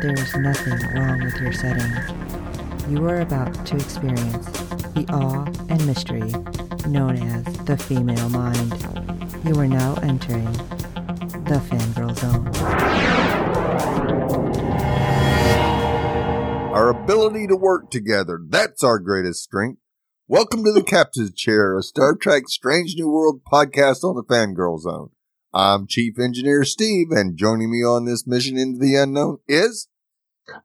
there is nothing wrong with your setting. You are about to experience the awe and mystery known as the female mind. You are now entering the fangirl zone. Our ability to work together, that's our greatest strength. Welcome to the Captain's Chair, a Star Trek Strange New World podcast on the Fangirl Zone. I'm Chief Engineer Steve, and joining me on this mission into the unknown is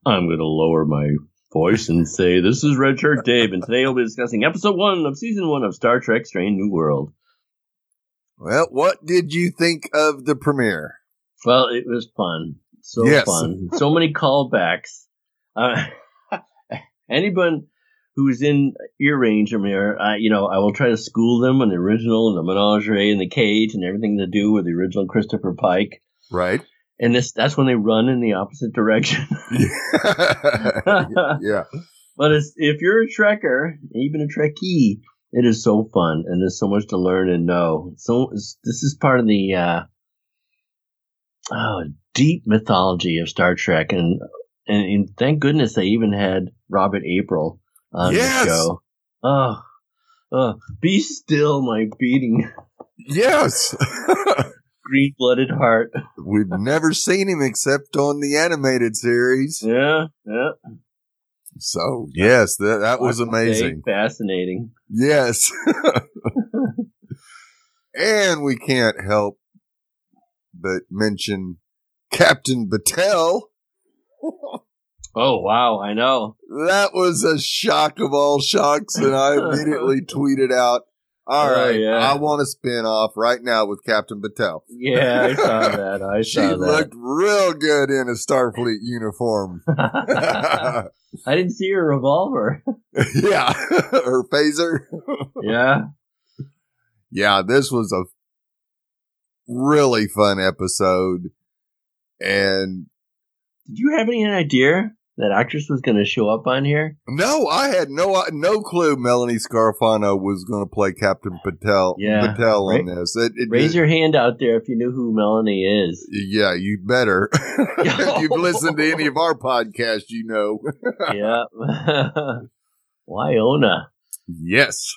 I'm going to lower my voice and say, This is Red Shirt Dave, and today we'll be discussing episode one of season one of Star Trek Strange New World. Well, what did you think of the premiere? Well, it was fun. So Yes. fun. So many callbacks. Uh, anyone who's in ear range of me, uh, you know, I will try to school them on the original and the menagerie and the cage and everything to do with the original Christopher Pike. Right? And this that's when they run in the opposite direction. yeah. But it's, if you're a Trekker, even a Trekkie, it is so fun and there's so much to learn and know. So it's- this is part of the uh, oh, deep mythology of Star Trek, and, and and thank goodness they even had Robert April on Yes! the show. Oh, oh, be still, my beating Yes. green-blooded heart. We've never seen him except on the animated series. Yeah, yeah. So, yes, that, that was amazing. fascinating. Yes. and we can't help but mention Captain Batel. Oh wow, I know. That was a shock of all shocks, and I immediately tweeted out, All Oh, right, yeah. I want to spin off right now with Captain Batel. Yeah, I saw that. I She saw that. looked real good in a Starfleet uniform. I didn't see her revolver. yeah, her phaser. yeah. yeah, this was a really fun episode. And Did you have any idea that actress was going to show up on here? no, I had no no clue Melanie Scrofano was going to play Captain Patel. Yeah. Patel on Ra- this. It, it, Raise it- your hand out there if you knew who Melanie is. yeah, you better. if you've listened to any of our podcasts, you know. yeah. Wynonna. yes,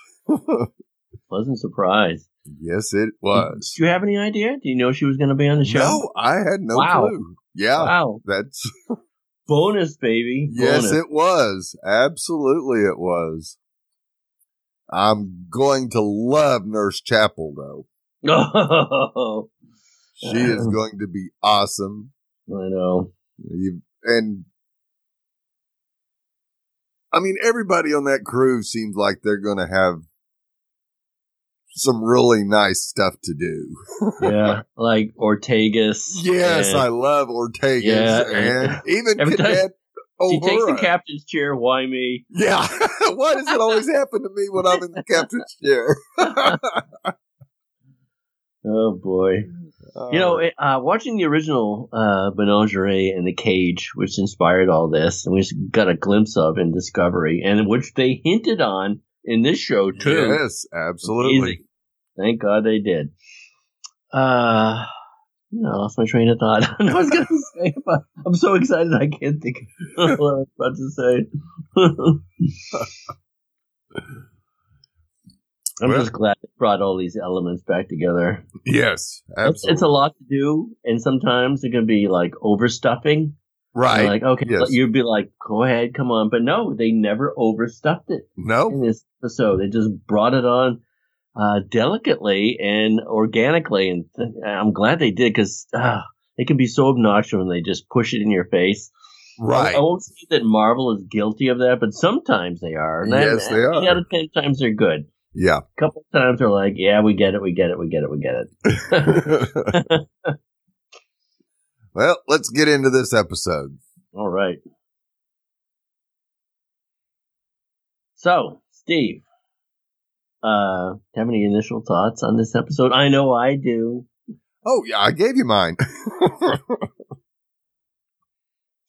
Wasn't surprised. yes, it was. Do you have any idea? Do you know she was going to be on the show? No, I had no Wow. clue. Yeah, Wow. that's Bonus, baby. Yes, it was. Absolutely, it was. I'm going to love Nurse Chapel, though. Oh, She is going to be awesome. I know. You, and I mean, everybody on that crew seems like they're going to have some really nice stuff to do. Yeah. like Ortegas. Yes, and- I love Ortegas. Yeah. and even Every time Cadet She takes the captain's chair. Why me? Yeah. Why does it always happen to me when I'm in the captain's chair? Oh boy. You know, it- uh, watching the original uh, Menagerie and the Cage, which inspired all this, and we just got a glimpse of in Discovery, and which they hinted on in this show too. Yes, absolutely. Thank God they did. Uh, I lost my train of thought. I was going to say, but I'm so excited I can't think of what I was about to say. I'm Well- just glad it brought all these elements back together. Yes, It's, absolutely. it's a lot to do, and sometimes it can be like overstuffing. right. Like, okay, Yes. you'd be like, go ahead, come on. But no, they never overstuffed it no, in this episode. They just brought it on uh, delicately and organically, and th- I'm glad they did because uh, it can be so obnoxious when they just push it in your face. right. I, I won't say that Marvel is guilty of that, but sometimes they are. And Yes, they are. eight out of ten times they're good. Yeah. A couple of times they're like, yeah, we get it, we get it, we get it, we get it. well, let's get into this episode. All right. So, Steve, uh, have any initial thoughts on this episode? I know I do. Oh yeah, I gave you mine.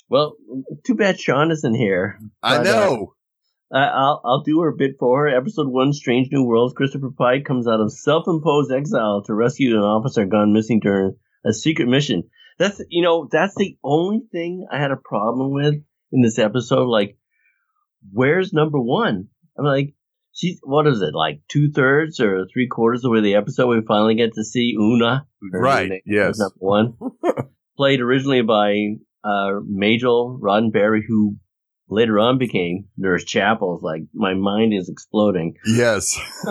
well, too bad Sean isn't here. I But, uh, know. I- I'll I'll do her bit for her. Episode one, Strange New Worlds. Christopher Pike comes out of self-imposed exile to rescue an officer gone missing during a secret mission. That's you know that's the only thing I had a problem with in this episode. Like, where's number one? I'm like, she's what is it like two thirds or three quarters of the way the episode we finally get to see Una. Right, name yes. Number one, played originally by uh, Majel Roddenberry, who later on became Nurse Chapel. Like my mind is exploding. Yes.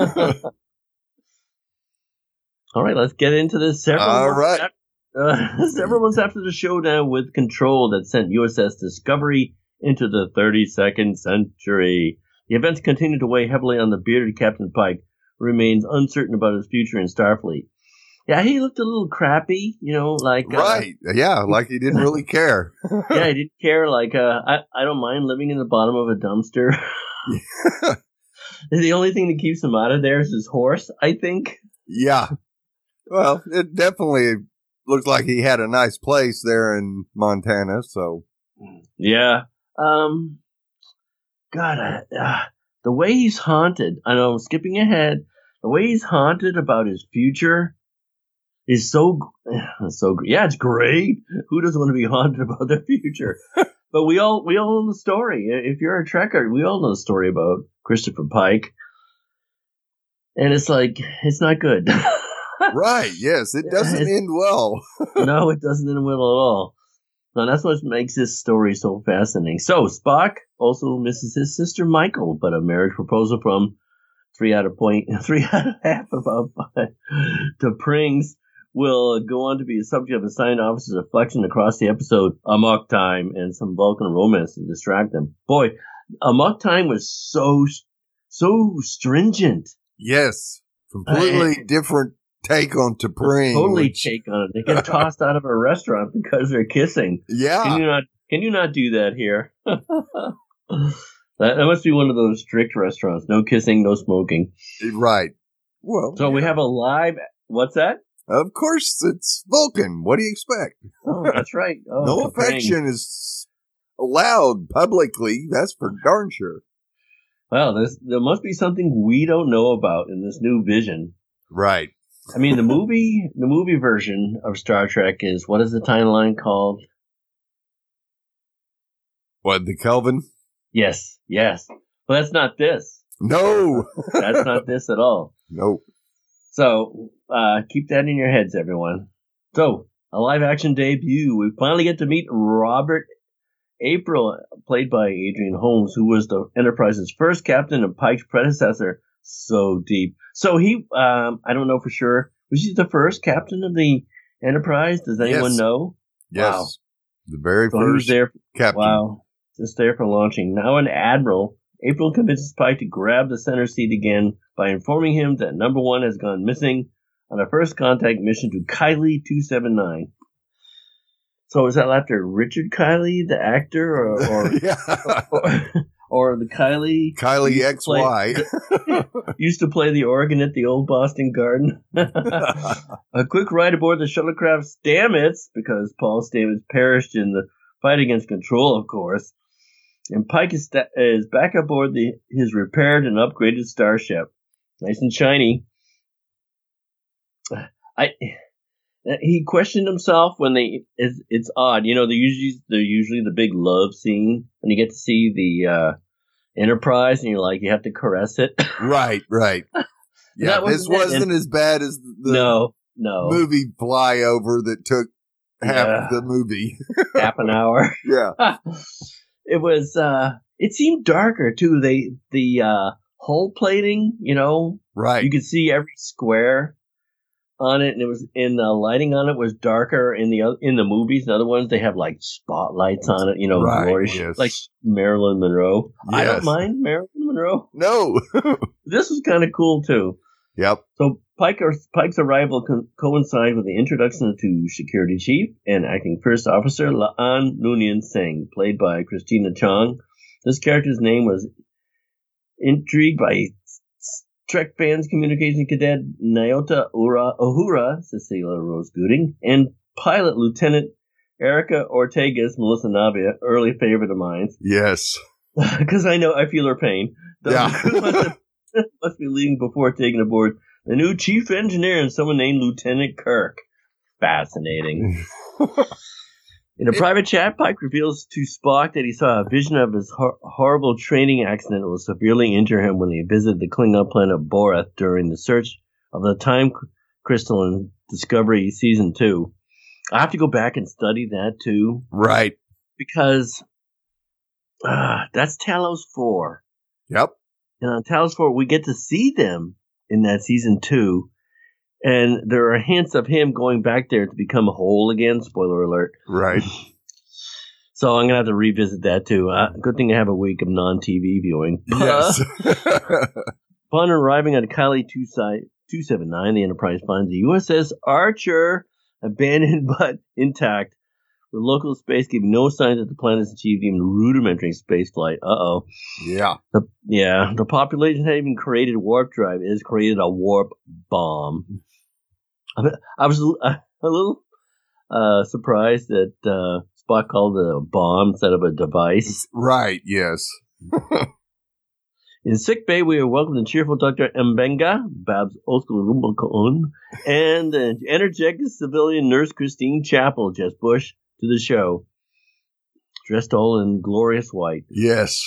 All right, let's get into this. Several All months right. af- uh, several months after the showdown with Control that sent USS Discovery into the 32nd century, the events continue to weigh heavily on the bearded Captain Pike, who remains uncertain about his future in Starfleet. Yeah, he looked a little crappy, you know, like uh, right. Yeah, like he didn't really care. yeah, he didn't care. Like, uh, I, I don't mind living in the bottom of a dumpster. the only thing that keeps him out of there is his horse, I think. Yeah. Well, it definitely looks like he had a nice place there in Montana. So Yeah. Um, God, I, uh, the way he's haunted, I know I'm skipping ahead, the way he's haunted about his future is so, so, yeah, it's great. Who doesn't want to be haunted about their future? but we all, we all know the story. If you're a trekker, we all know the story about Christopher Pike. And it's like, it's not good. right. Yes, it doesn't It's- end well. no, it doesn't end well at all. No, that's what makes this story so fascinating. So Spock also misses his sister Michael, but a marriage proposal from three out of point three out of half about five to Prings will go on to be a subject of assigned officer's reflection across the episode Amok Time and some Vulcan romance to distract them. Boy, Amok Time was so so stringent. Yes. Completely different take on T'Pring. Totally which- take on it. They get tossed out of a restaurant because they're kissing. Yeah, Can you not? Can you not do that here? that, that must be one of those strict restaurants. No kissing, no smoking. Right. Well, So we have a live. What's that? Of course, it's Vulcan. What do you expect? Oh, that's right. Oh, no affection is allowed publicly. That's for darn sure. Well, there must be something we don't know about in this new vision. Right. I mean, the movie, the movie version of Star Trek is what is the timeline called? What, the Kelvin? Yes, yes. Well, that's not this. No. That's not this at all. nope. So uh, keep that in your heads, everyone. So a live action debut. We finally get to meet Robert April, played by Adrian Holmes, who was the Enterprise's first captain and Pike's predecessor. So deep. So he, um, I don't know for sure. Was he the first captain of the Enterprise? Does anyone Yes. know? Yes. Wow. The very So first there. captain. Wow. Just there for launching. Now an admiral, April convinces Pike to grab the center seat again by informing him that number one has gone missing on a first contact mission to Kiley 279. So is that after Richard Kiley, the actor, or or, yeah. or, or the Kylie Kylie to play- XY. used to play the organ at the old Boston Garden? a quick ride aboard the shuttlecraft Stamets, because Paul Stamets perished in the fight against Control, of course. And Pike is, is back aboard the, his repaired and upgraded starship. Nice and shiny. I, he questioned himself when they, it's, it's odd. You know, they're usually, they're usually the big love scene when you get to see the, uh, Enterprise and you're like, you have to caress it. right, right. Yeah, this wasn't wasn't as bad as the no, no. movie flyover that took half Yeah. the movie. half an hour. yeah. it was uh it seemed darker too. They the uh hull plating, you know, Right. you could see every square on it and it was in the lighting on it was darker in the in the movies and other ones they have like spotlights on it, you know, Right, yes. like Marilyn Monroe. I don't mind Marilyn Monroe. no. This was kind of cool too. yep. So Pike or, Pike's arrival co- coincides with the introduction to Security Chief and Acting First Officer La'an Noonien Singh, played by Christina Chong. This character's name was Intrigued by Trek fans, communication cadet Nyota Ura Uhura, Cecilia Rose Gooding, and pilot Lieutenant Erica Ortegas, Melissa Navia, early favorite of mine. Yes. Because I know I feel her pain. The Yeah. must, must be leaving before taking aboard the new chief engineer and someone named Lieutenant Kirk. Fascinating. In a private chat, Pike reveals to Spock that he saw a vision of his hor- horrible training accident that will severely injure him when he visited the Klingon planet Boreth during the search of the time crystal in Discovery Season 2. I have to go back and study that too, right. because uh, that's Talos 4. Yep. And on Talos 4, we get to see them in that Season 2. And there are hints of him going back there to become whole again. Spoiler alert. Right. So I'm gonna have to revisit that too. Uh, good thing I have a week of non-TV viewing. yes. Upon arriving at Kiley 279, the Enterprise finds the USS Archer abandoned but intact, with local space gave no signs that the planet has achieved even rudimentary space flight. Uh oh. yeah. The, yeah, the population had even created warp drive. It has created a warp bomb. I was a little uh, surprised that uh, Spock called it a bomb instead of a device. Right. Yes. In sick bay, we are welcomed to cheerful Dr. Mbenga, Babs Olusanmokun, and uh, energetic civilian nurse Christine Chapel, Jess Bush, to the show. Dressed all in glorious white. Yes.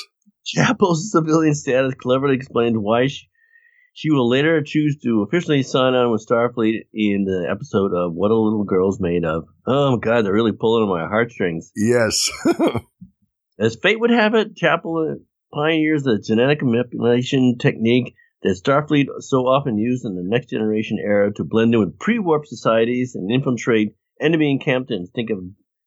Chapel's civilian status cleverly explains why she, she will later choose to officially sign on with Starfleet in the episode of What a Little Girl's Made of. Oh, my God, they're really pulling on my heartstrings. Yes. As fate would have it, Chapel pioneers the genetic manipulation technique that Starfleet so often used in the next generation era to blend in with pre-warp societies and infiltrate enemy encampments. Think of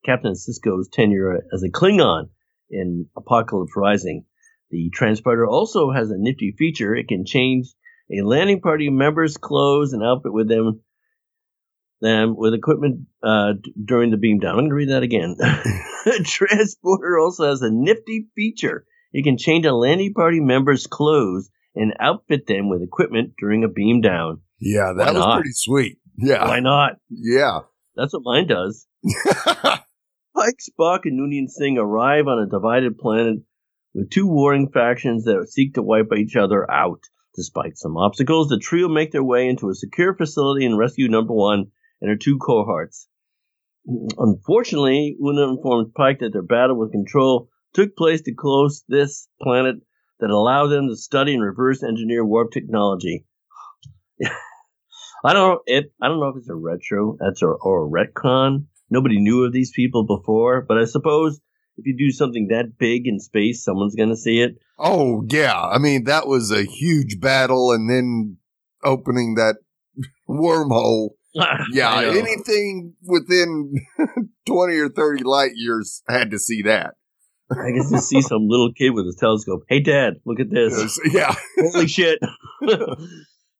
Captain Sisko's tenure as a Klingon in Apocalypse Rising. The transporter also has a nifty feature. It can change a landing party member's clothes and outfit with them, them with equipment uh, during the beam down. I'm going to read that again. the transporter also has a nifty feature. It can change a landing party member's clothes and outfit them with equipment during a beam down. yeah. Why That was not? pretty sweet. Yeah. Why not? Yeah. That's what mine does. Pike, Spock, and Noonien Singh arrive on a divided planet with two warring factions that seek to wipe each other out. Despite some obstacles, the trio make their way into a secure facility and rescue number one and her two cohorts. Unfortunately, Una informs Pike that their battle with Control took place to close this planet that allowed them to study and reverse engineer warp technology. I don't know if I don't know if it's a retro, that's or, or a retcon. Nobody knew of these people before, but I suppose if you do something that big in space, someone's gonna see it. Oh, yeah. I mean, that was a huge battle and then opening that wormhole. Yeah. Anything within 20 or 30 light years had to see that. I guess you see some little kid with his telescope. Hey, Dad, look at this. Yeah. Holy shit.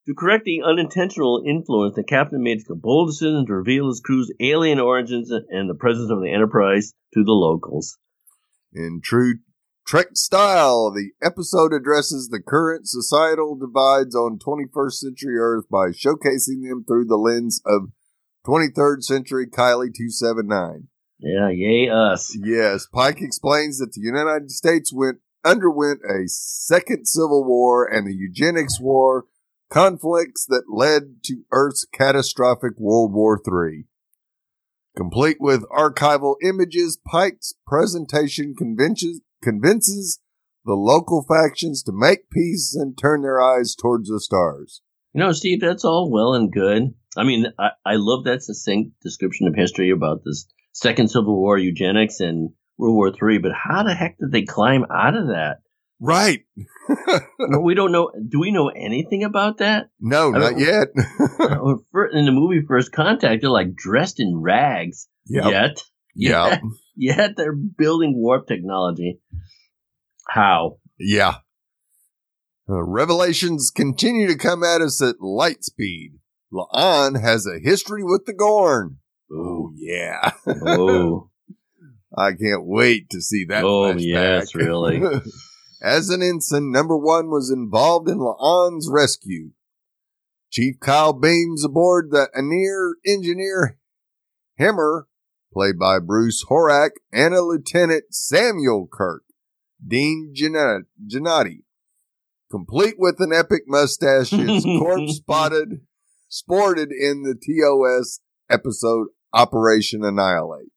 To correct the unintentional influence, the captain makes a bold decision to reveal his crew's alien origins and the presence of the Enterprise to the locals. In true Trek style, the episode addresses the current societal divides on 21st century Earth by showcasing them through the lens of 23rd century Kiley 279. Yeah, yay us. Yes, Pike explains that the United States went underwent a second civil war and the eugenics war, conflicts that led to Earth's catastrophic World War III. Complete with archival images, Pike's presentation convinces, the local factions to make peace and turn their eyes towards the stars. You know, Steve, that's all well and good. I mean, I, I love that succinct description of history about this Second Civil War, eugenics, and World War III, but how the heck did they climb out of that? Right. No, we don't know. Do we know anything about that? No, I not yet. In the movie First Contact, they're like dressed in rags. Yep. Yet, Yeah. yet, yet they're building warp technology. How? Yeah. Uh, revelations continue to come at us at light speed. La'an has a history with the Gorn. Oh, yeah. Oh, I can't wait to see that. Oh, flashback. yes, really. As an ensign, number one was involved in La'an's rescue. Chief Kyle beams aboard the Aenar engineer Hemmer, played by Bruce Horak, and a Lieutenant Samuel Kirk, Dan Jeannotte, complete with an epic mustache, his corpse spotted, sported in the TOS episode Operation Annihilate.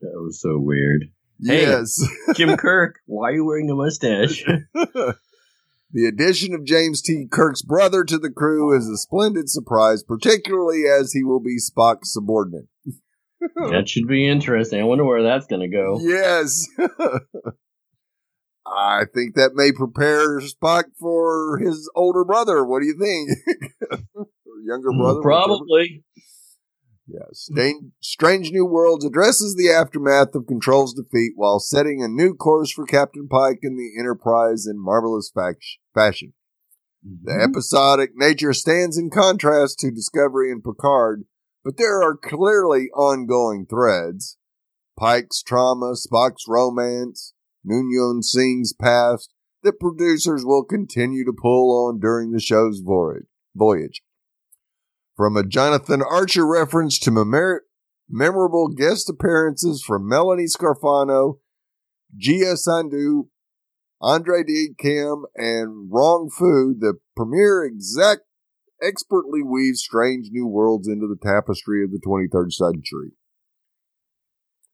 That was so weird. Yes. Jim Kirk, why are you wearing a mustache? the addition of James T. Kirk's brother to the crew is a splendid surprise, particularly as he will be Spock's subordinate. that should be interesting. I wonder where that's going to go. Yes. I think that may prepare Spock for his older brother. What do you think? younger brother? Probably. Yes. Strange New Worlds addresses the aftermath of Control's defeat while setting a new course for Captain Pike and the Enterprise in marvelous fashion. Mm-hmm. The episodic nature stands in contrast to Discovery and Picard, but there are clearly ongoing threads. Pike's trauma, Spock's romance, Noonien Singh's past that producers will continue to pull on during the show's voyage. From a Jonathan Archer reference to memor- memorable guest appearances from Melanie Scrofano, Gia Sandhu, Andre D. Kim, and Rong Fu, the premier exec expertly weaves strange new worlds into the tapestry of the 23rd century.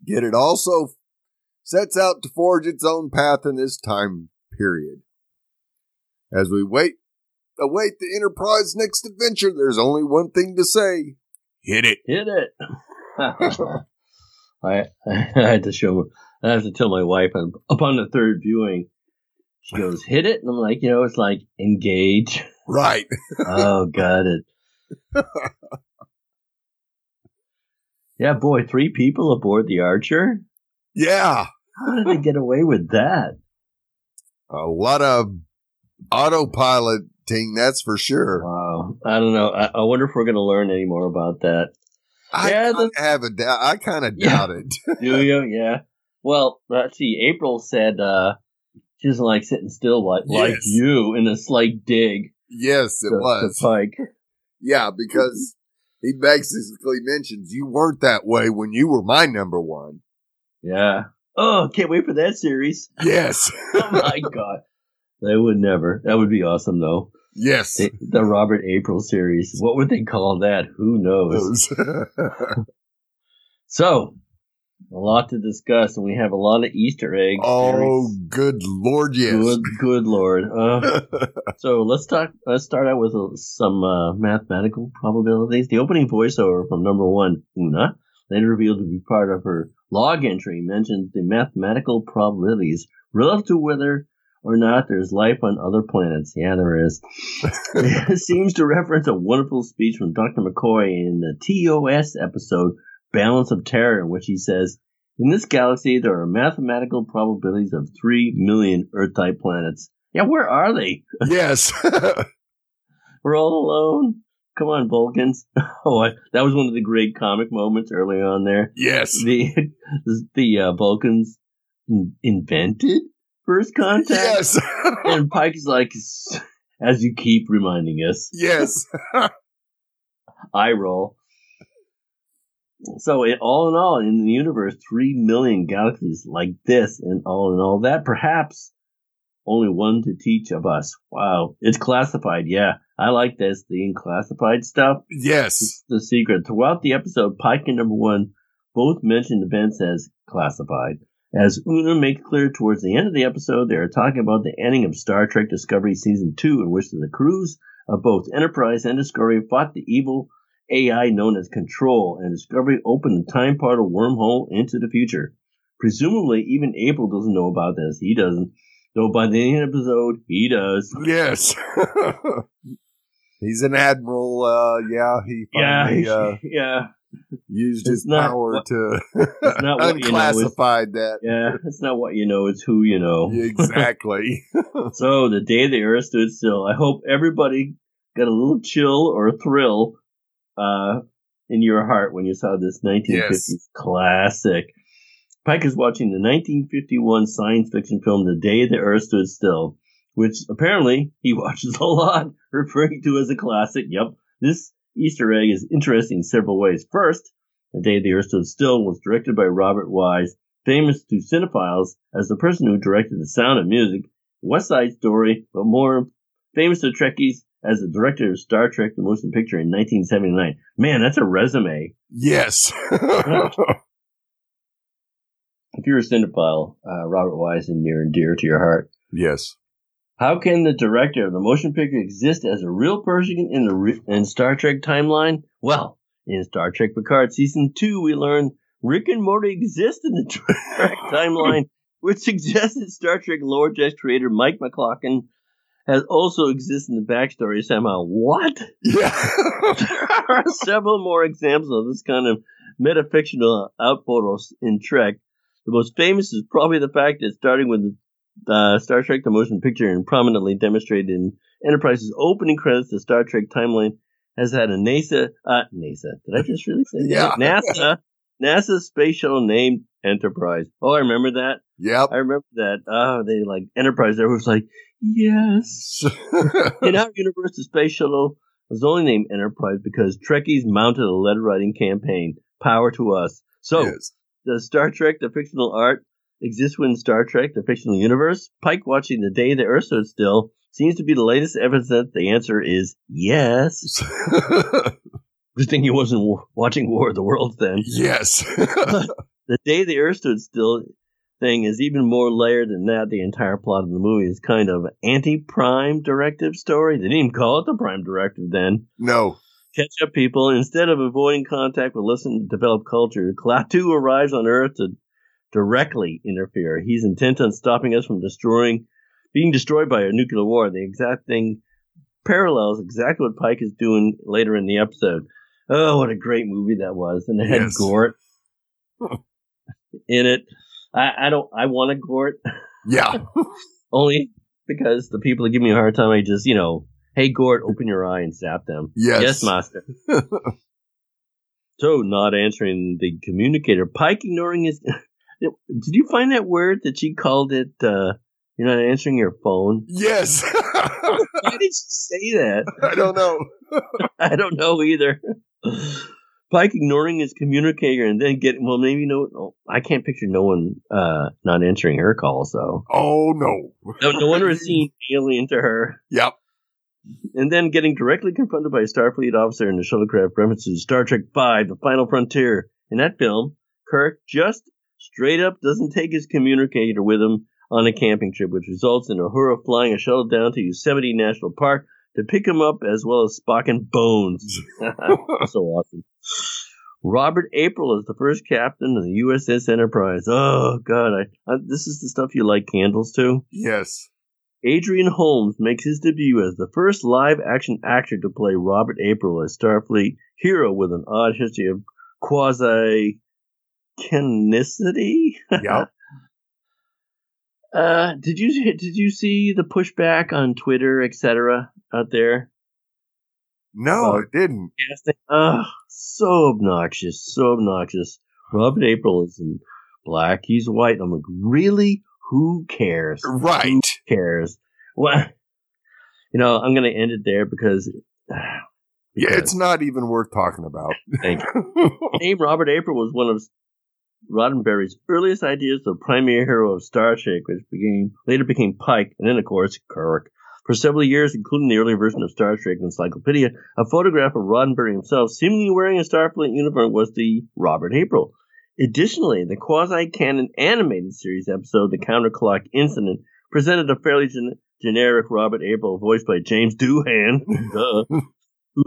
Yet it also sets out to forge its own path in this time period. As we wait await the Enterprise next adventure, there's only one thing to say. Hit it. Hit it. I, I had to show, I have to tell my wife upon the third viewing, she goes, hit it. And I'm like, you know, it's like engage. Right. oh, got it. yeah, boy, three people aboard the Archer. Yeah. How did they get away with that? A lot of autopilot that's for sure. Wow. I don't know. I, I wonder if we're going to learn any more about that. I yeah, have a doubt. I kind of yeah. doubt it. Do you? Yeah. Well, let's see. April said uh, she doesn't like sitting still like, yes. like you in a slight dig. Yes, it to, was. To Pike. Yeah, because he basically mentions you weren't that way when you were my number one. Yeah. Oh, can't wait for that series. Yes. oh my god. They would never. That would be awesome though. Yes. The, the, Robert April series. What would they call that? Who knows? so, a lot to discuss, and we have a lot of Easter eggs. Oh, good lord, yes. Good, good lord. Uh, so let's talk. Let's start out with uh, some uh, mathematical probabilities. The opening voiceover from number one, Una, later revealed to be part of her log entry, mentions the mathematical probabilities relative to whether or not there's life on other planets. Yeah, there is. it seems to reference a wonderful speech from Dr. McCoy in the TOS episode Balance of Terror, in which he says, In this galaxy, there are mathematical probabilities of 3 million Earth type planets. Yeah, where are they? Yes. We're all alone. Come on, Vulcans. Oh, I, that was one of the great comic moments early on there. Yes. The, the uh, Vulcans invented first contact? Yes. and Pike's like, as you keep reminding us. Yes. I roll. So, it, all in all, in the universe, three million galaxies like this, and all in all that, perhaps only one to teach of us. Wow, it's classified. Yeah, I like this. The unclassified stuff. Yes, it's the secret. Throughout the episode, Pike and Number One both mentioned events as classified. As Una makes clear towards the end of the episode, they are talking about the ending of Star Trek Discovery Season 2, in which the crews of both Enterprise and Discovery fought the evil AI known as Control, and Discovery opened a time portal wormhole into the future. Presumably, even April doesn't know about this. He doesn't. Though by the end of the episode, he does. Yes. He's an admiral. Uh, yeah, he finally, yeah, uh, yeah used his power what, to unclassified you know, that. Yeah, it's not what you know; it's who you know. Exactly. so the day the Earth stood still, I hope everybody got a little chill or thrill uh, in your heart when you saw this 1950s yes. classic. Pike is watching the 1951 science fiction film The Day the Earth Stood Still, which apparently he watches a lot, referring to as a classic. Yep, this Easter egg is interesting in several ways. First, The Day the Earth Stood Still was directed by Robert Wise, famous to cinephiles as the person who directed The Sound of Music, West Side Story, but more famous to Trekkies as the director of Star Trek the Motion Picture in 1979. Man, that's a resume. Yes. If you're a cinephile, uh, Robert Wise is near and dear to your heart. yes. How can the director of the motion picture exist as a real person in the re- in Star Trek timeline? Well, in Star Trek Picard season two, we learn Rick and Morty exist in the Trek timeline, which suggests that Star Trek Lower Decks creator Mike McLaughlin has also existed in the backstory somehow. What? Yeah. there are several more examples of this kind of metafictional outphotos in Trek. The most famous is probably the fact that starting with uh, Star Trek the motion picture and prominently demonstrated in Enterprise's opening credits, the Star Trek timeline has had a NASA, uh, NASA, did I just really say Yeah. NASA, NASA space shuttle named Enterprise. Oh, I remember that. yep. I remember that. Oh, they like Enterprise. There was like, yes. In our universe, the space shuttle was only named Enterprise because Trekkies mounted a letter writing campaign. Power to us. So, yes. does Star Trek, the fictional art, exist within Star Trek, the fictional universe? Pike watching the day the Earth stood still seems to be the latest evidence that the answer is yes. Good thing he wasn't w- watching War of the Worlds then. yes. The day the Earth stood still thing is even more layered than that. The entire plot of the movie is kind of anti-prime directive story. They didn't even call it the prime directive then. no. Catch up, people. Instead of avoiding contact with less than developed culture, Klaatu arrives on Earth to directly interfere. He's intent on stopping us from destroying, being destroyed by a nuclear war. The exact thing parallels exactly what Pike is doing later in the episode. Oh, what a great movie that was! And it had Yes. Gort in it. I, I don't. I want a Gort Yeah. only because the people that give me a hard time. I just, you know, hey Gort, open your eye and zap them. Yes. Yes, master. so, not answering the communicator. Pike ignoring his. Did you find that weird that she called it? uh You're not answering your phone. Yes. Why did she say that? I don't know. I don't know either. Pike ignoring his communicator and then getting well, maybe no. Oh, I can't picture no one uh not answering her calls though. Oh no. No, no it's seemed alien to her. Yep. and then getting directly confronted by a Starfleet officer in the shuttlecraft references Star Trek V, The Final Frontier. In that film, Kirk just straight up doesn't take his communicator with him on a camping trip, which results in Uhura flying a shuttle down to Yosemite National Park to pick him up as well as Spock and Bones. so awesome. Robert April is the first captain of the USS Enterprise. Oh God, I, I this is the stuff you like candles to. Yes. Adrian Holmes makes his debut as the first live action actor to play Robert April as Starfleet hero with an odd history of quasi canonicity. Yep. Uh, did you did you see the pushback on Twitter, etc. out there? No, it didn't. Casting, oh, so obnoxious, so obnoxious. Robert April is in black, he's white. I'm like, really? Who cares? Right. Who cares? Well, you know, I'm going to end it there because. Yeah, it's not even worth talking about. Thank Name Robert April was one of Roddenberry's earliest ideas of the primary hero of Star Trek, which became later became Pike, and then of course Kirk. For several years, including the early version of Star Trek Encyclopedia, a photograph of Roddenberry himself, seemingly wearing a Starfleet uniform, was the Robert April. Additionally, the quasi-canon animated series episode, The Counterclock Incident, presented a fairly gen- generic Robert April, voiced by James Doohan, who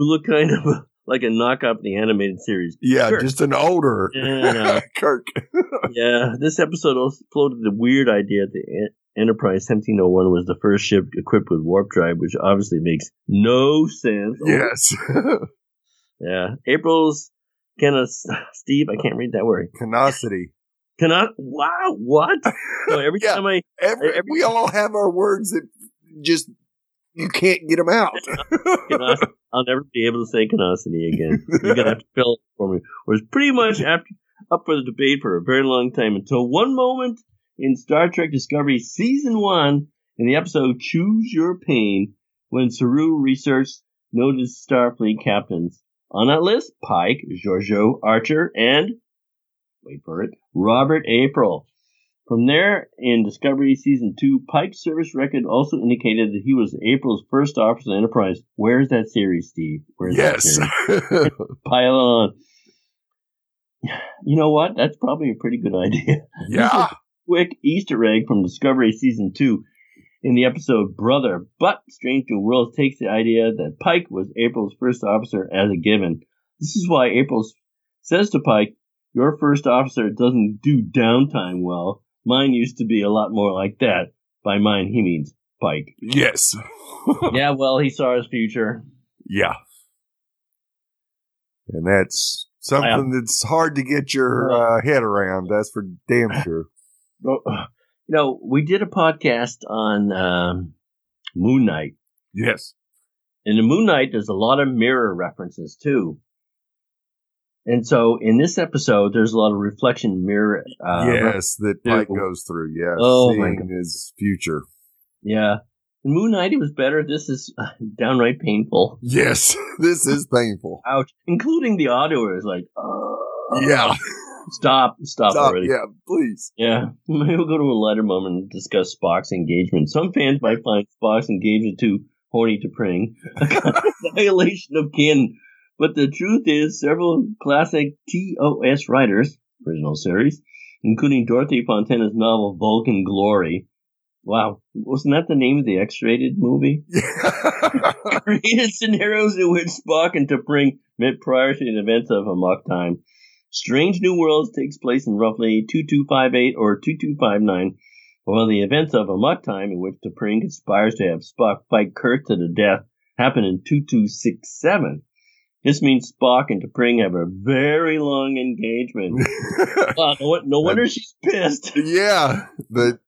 looked kind of like a knockoff of the animated series. yeah, Sure. just an older Yeah. Kirk. yeah, this episode also floated the weird idea that the Enterprise 1701 was the first ship equipped with warp drive, which obviously makes no sense. Oh. yes. Yeah. April's kind of Steve. I can't read that word. Canosity. Cannot. Wow. What? So every Yeah. time I Every, Every- we all have our words that just you can't get them out. I'll never be able to say canosity again. You're gonna have to fill it for me. Was pretty much after up for the debate for a very long time until one moment in Star Trek Discovery Season 1 in the episode Choose Your Pain when Saru researched noted Starfleet captains. On that list, Pike, Georgiou Archer, and, wait for it, Robert April. From there, in Discovery Season 2, Pike's service record also indicated that he was April's first officer of Enterprise. Where's that series, Steve? Where's yes. Pile on. You know what? That's probably a pretty good idea. yeah. Quick Easter egg from Discovery Season 2 in the episode Brother, but Strange New Worlds takes the idea that Pike was April's first officer as a given. This is why April says to Pike, Your first officer doesn't do downtime well. Mine used to be a lot more like that. By mine, he means Pike. Yes. yeah, well, he saw his future. Yeah. And that's something that's hard to get your uh, head around. That's for damn sure. You know, we did a podcast on um, Moon Knight. Yes. In the Moon Knight, there's a lot of mirror references too. And so in this episode, there's a lot of reflection mirror. Uh, yes, that Pike goes through. Yes, oh seeing his future. Yeah. In Moon Knight, it was better. This is uh, downright painful. Yes, this is painful. Ouch. Including the audio is like, uh, yeah. Stop, stop, Stop, already. Yeah, please. Yeah. Maybe we'll go to a lighter moment and discuss Spock's engagement. Some fans might find Spock's engagement too horny to pring, a violation of canon. But the truth is, several classic TOS writers, original series, including Dorothy Fontana's novel Vulcan Glory. Wow, wasn't that the name of the X-rated movie? Created scenarios in which Spock and T'Pring met prior to the events of Amok Time. Strange New Worlds takes place in roughly 2258 or 2259, while the events of Amok Time, in which T'Pring conspires to have Spock fight Kirk to the death, happen in 2267. This means Spock and T'Pring have a very long engagement. wow, no, no, wonder she's pissed. Yeah, but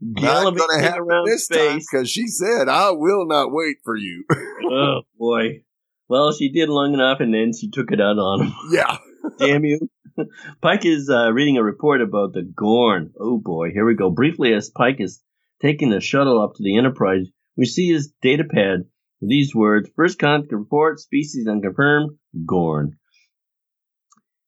not going to happen this space. time because she said, "I will not wait for you." oh boy. Well, she did long enough, and then she took it out on him. Yeah. Damn you. Pike is uh, reading a report about the Gorn. Oh boy, here we go. Briefly, as Pike is taking the shuttle up to the Enterprise, we see his data pad these words First contact report, species unconfirmed, Gorn.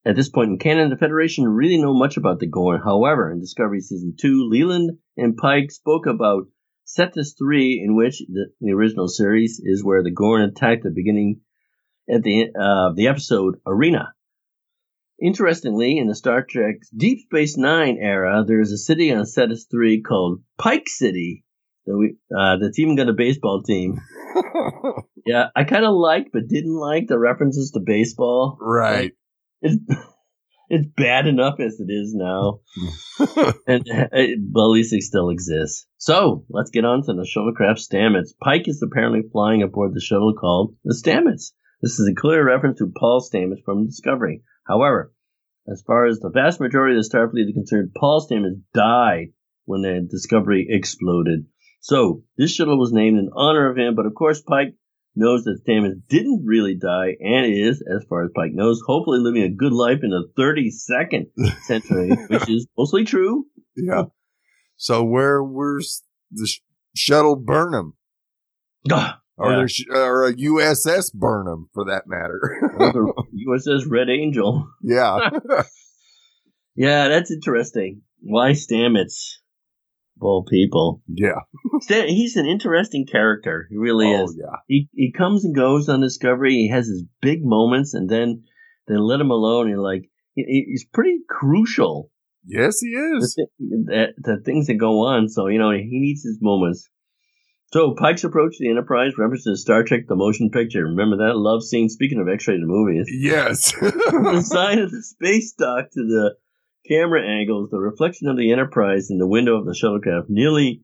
At this point in canon, the Federation really know much about the Gorn. However, in Discovery Season 2, Leland and Pike spoke about Cetus 3, in which the, the original series is where the Gorn attacked the beginning at the uh, the episode Arena. Interestingly, in the Star Trek Deep Space Nine era, there is a city on Cetus 3 called Pike City. That we, uh, that's even got a baseball team. yeah, I kind of liked but didn't like the references to baseball. Right. Like, it's, it's bad enough as it is now. and it, well, at least it still exists. So let's get on to the shuttlecraft Stamets. Pike is apparently flying aboard the shuttle called the Stamets. This is a clear reference to Paul Stamets from Discovery. However, as far as the vast majority of the Starfleet is concerned, Paul Stamets died when the Discovery exploded. So this shuttle was named in honor of him, but of course Pike knows that Stamets didn't really die and is, as far as Pike knows, hopefully living a good life in the 32nd century, which is mostly true. Yeah. So where where's the sh- shuttle Burnham? Ah, or, yeah. sh- or a USS Burnham for that matter. USS Red Angel. yeah. Yeah, that's interesting. Why Stamets? People. yeah. He's an interesting character. He really oh, is. yeah. He he comes and goes on Discovery. He has his big moments, and then they let him alone. And like he, he's pretty crucial. Yes, he The, is. thi- the, the things that go on. So you know he needs his moments. So Pike's approach to the Enterprise references Star Trek: The Motion Picture. Remember that love scene? Speaking of X-rated movies, Yes. the sign of the space dock to the camera angles, the reflection of the Enterprise in the window of the shuttlecraft, nearly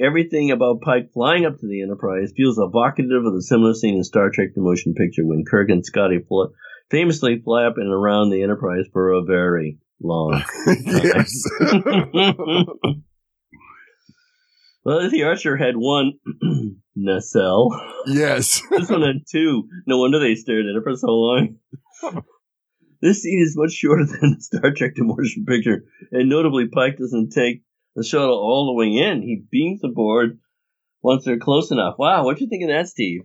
everything about Pike flying up to the Enterprise feels evocative of the similar scene in Star Trek The Motion Picture when Kirk and Scotty fl- famously fly up and around the Enterprise for a very long yes. Well, the Archer had one nacelle. yes. This one had two. No wonder they stared at it for so long. This scene is much shorter than the Star Trek The Motion Picture, and notably, Pike doesn't take the shuttle all the way in. He beams aboard once they're close enough. Wow, what you think of that, Steve?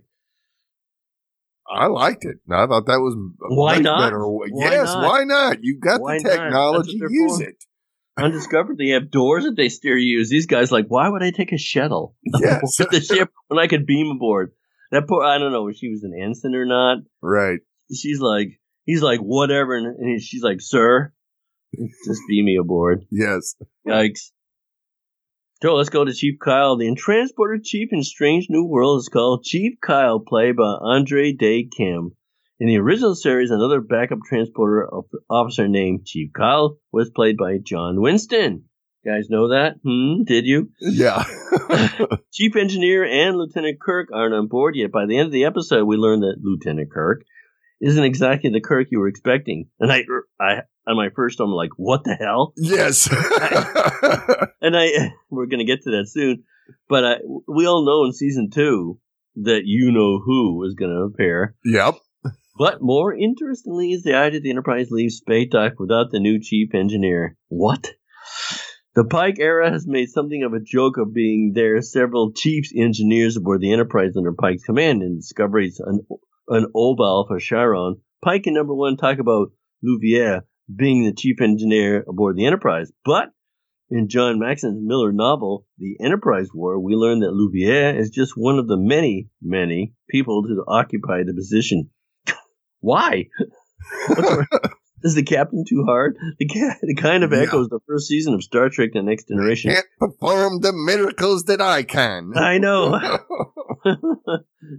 I liked it. I thought that was a Why much not? better way. Why yes, not? why not? You've got Why the not? That's what technology, use for. it. Undiscovered, they have doors that they steer use. These guys like, why would I take a shuttle Yes. the ship when I could beam aboard? That poor, I don't know if she was an ensign or not. Right. She's like, he's like, whatever, and, and she's like, sir, just beam me aboard. Yes. Yikes. So let's go to Chief Kyle. The transporter chief in Strange New World is called Chief Kyle, played by Andre Dae Kim. In the original series, another backup transporter officer named Chief Kyle was played by John Winston. You guys know that? Hmm? Did you? Yeah. Chief Engineer and Lieutenant Kirk aren't on board yet. By the end of the episode, we learn that Lieutenant Kirk isn't exactly the Kirk you were expecting. And I, I, on my first, I'm like, what the hell? yes. and I we're gonna get to that soon, but I, we all know in season two that you know who is gonna appear. yep. But more interestingly is the idea that the Enterprise leaves Space Dock without the new chief engineer. What? The Pike era has made something of a joke of being there several chief engineers aboard the Enterprise under Pike's command and discoveries an, an Obal for Chiron. Pike and number one talk about Louvier being the chief engineer aboard the Enterprise, but in John Jackson Miller novel, The Enterprise War, we learn that Louvier is just one of the many, many people to occupy the position. Why? What's wrong? Is the captain too hard? The, ca- the kind of echoes the first season of Star Trek: The Next Generation. Can't perform the miracles that I can. I know.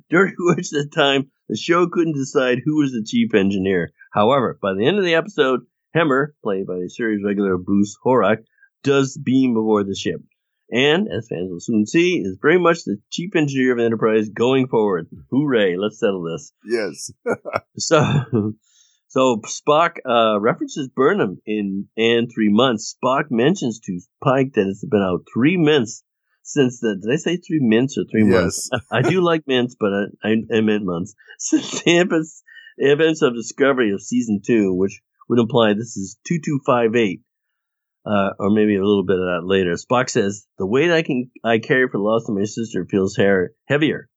During which the time, the show couldn't decide who was the chief engineer. However, by the end of the episode, Hemmer, played by the series regular Bruce Horak, does beam aboard the ship. And, as fans will soon see, is very much the chief engineer of Enterprise going forward. Hooray, let's settle this. yes. So, so Spock uh, references Burnham in and three months. Spock mentions to Pike that it's been out three months since the. Did I say three minutes or three months? Yes. I do like mints, but I, I, I meant months. Since the events, events of Discovery of season two, which would imply this is two two five eight. Uh, or maybe a little bit of that later. Spock says, "The weight I can I carry for the loss of my sister feels hair, heavier."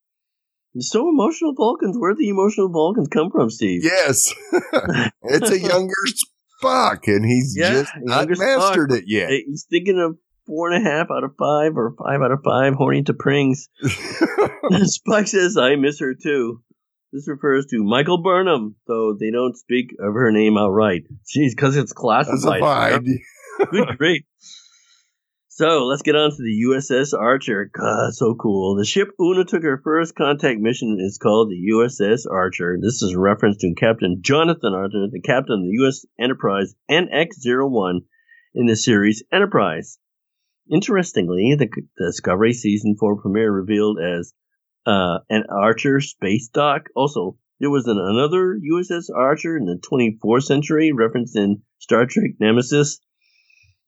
So emotional Vulcans. Where the emotional Vulcans come from, Steve? Yes. it's a younger Spock, and he's Yeah, just not mastered it yet. He's thinking of four and a half out of five or five out of five, horny to prings. Spock says, I miss her too. This refers to Michael Burnham, though they don't speak of her name outright. Jeez, because it's classified. Good grief. So let's get on to the USS Archer. God, so cool. The ship Una took her first contact mission is called the USS Archer. This is a reference to Captain Jonathan Archer, the captain of the U.S. Enterprise NX-01 in the series Enterprise. Interestingly, the Discovery Season 4 premiere revealed as uh, an Archer space dock. Also, there was an, another USS Archer in the 24th century, referenced in Star Trek Nemesis.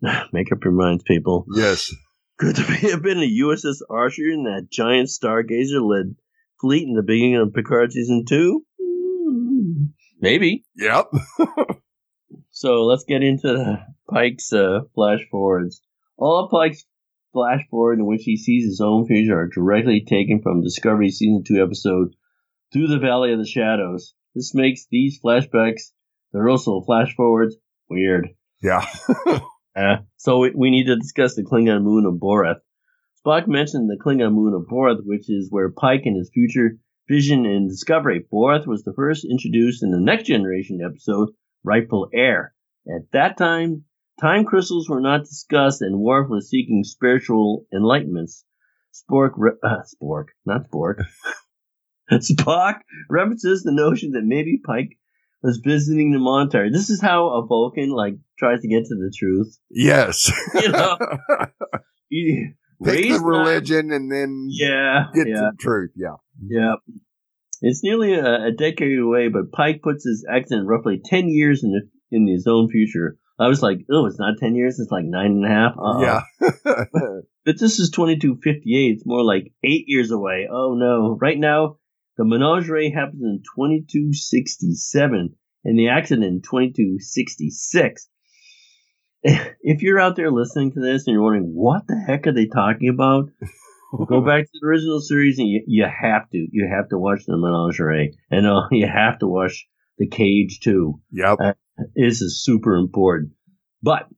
Make up your minds, people. yes. Could there have been a USS Archer in that giant stargazer led fleet in the beginning of Picard season two? Hmm, Maybe. Yep. So let's get into the Pike's uh, flash forwards. All of Pike's flash forward in which he sees his own future are directly taken from Discovery season two episode Through the Valley of the Shadows. This makes these flashbacks, they're also flash forwards, weird. Yeah. Uh, so we, we need to discuss the Klingon moon of Boreth. Spock mentioned the Klingon moon of Boreth, which is where Pike and his future vision and discovery. Boreth was the first introduced in the Next Generation episode, Rightful Heir. At that time, time crystals were not discussed, and Worf was seeking spiritual enlightenments. Spork, re- uh, Spork, not Spork. Spock references the notion that maybe Pike was visiting the monastery. This is how a Vulcan like tries to get to the truth. yes. You know, Pick the religion and then Yeah, get yeah, to the truth. Yeah. yeah. It's nearly a, a decade away, but Pike puts his accent roughly ten years in the, in his own future. I was like, oh, it's not ten years; it's like nine and a half. Uh-uh. Yeah. But this is 2258. It's more like eight years away. Oh no. Right now, the menagerie happens in 2267 and the accident in 2266. If you're out there listening to this and you're wondering what the heck are they talking about, go back to the original series and you, you have to you have to watch the Menagerie and uh, you have to watch the Cage too. Yep. Uh, this is super important. But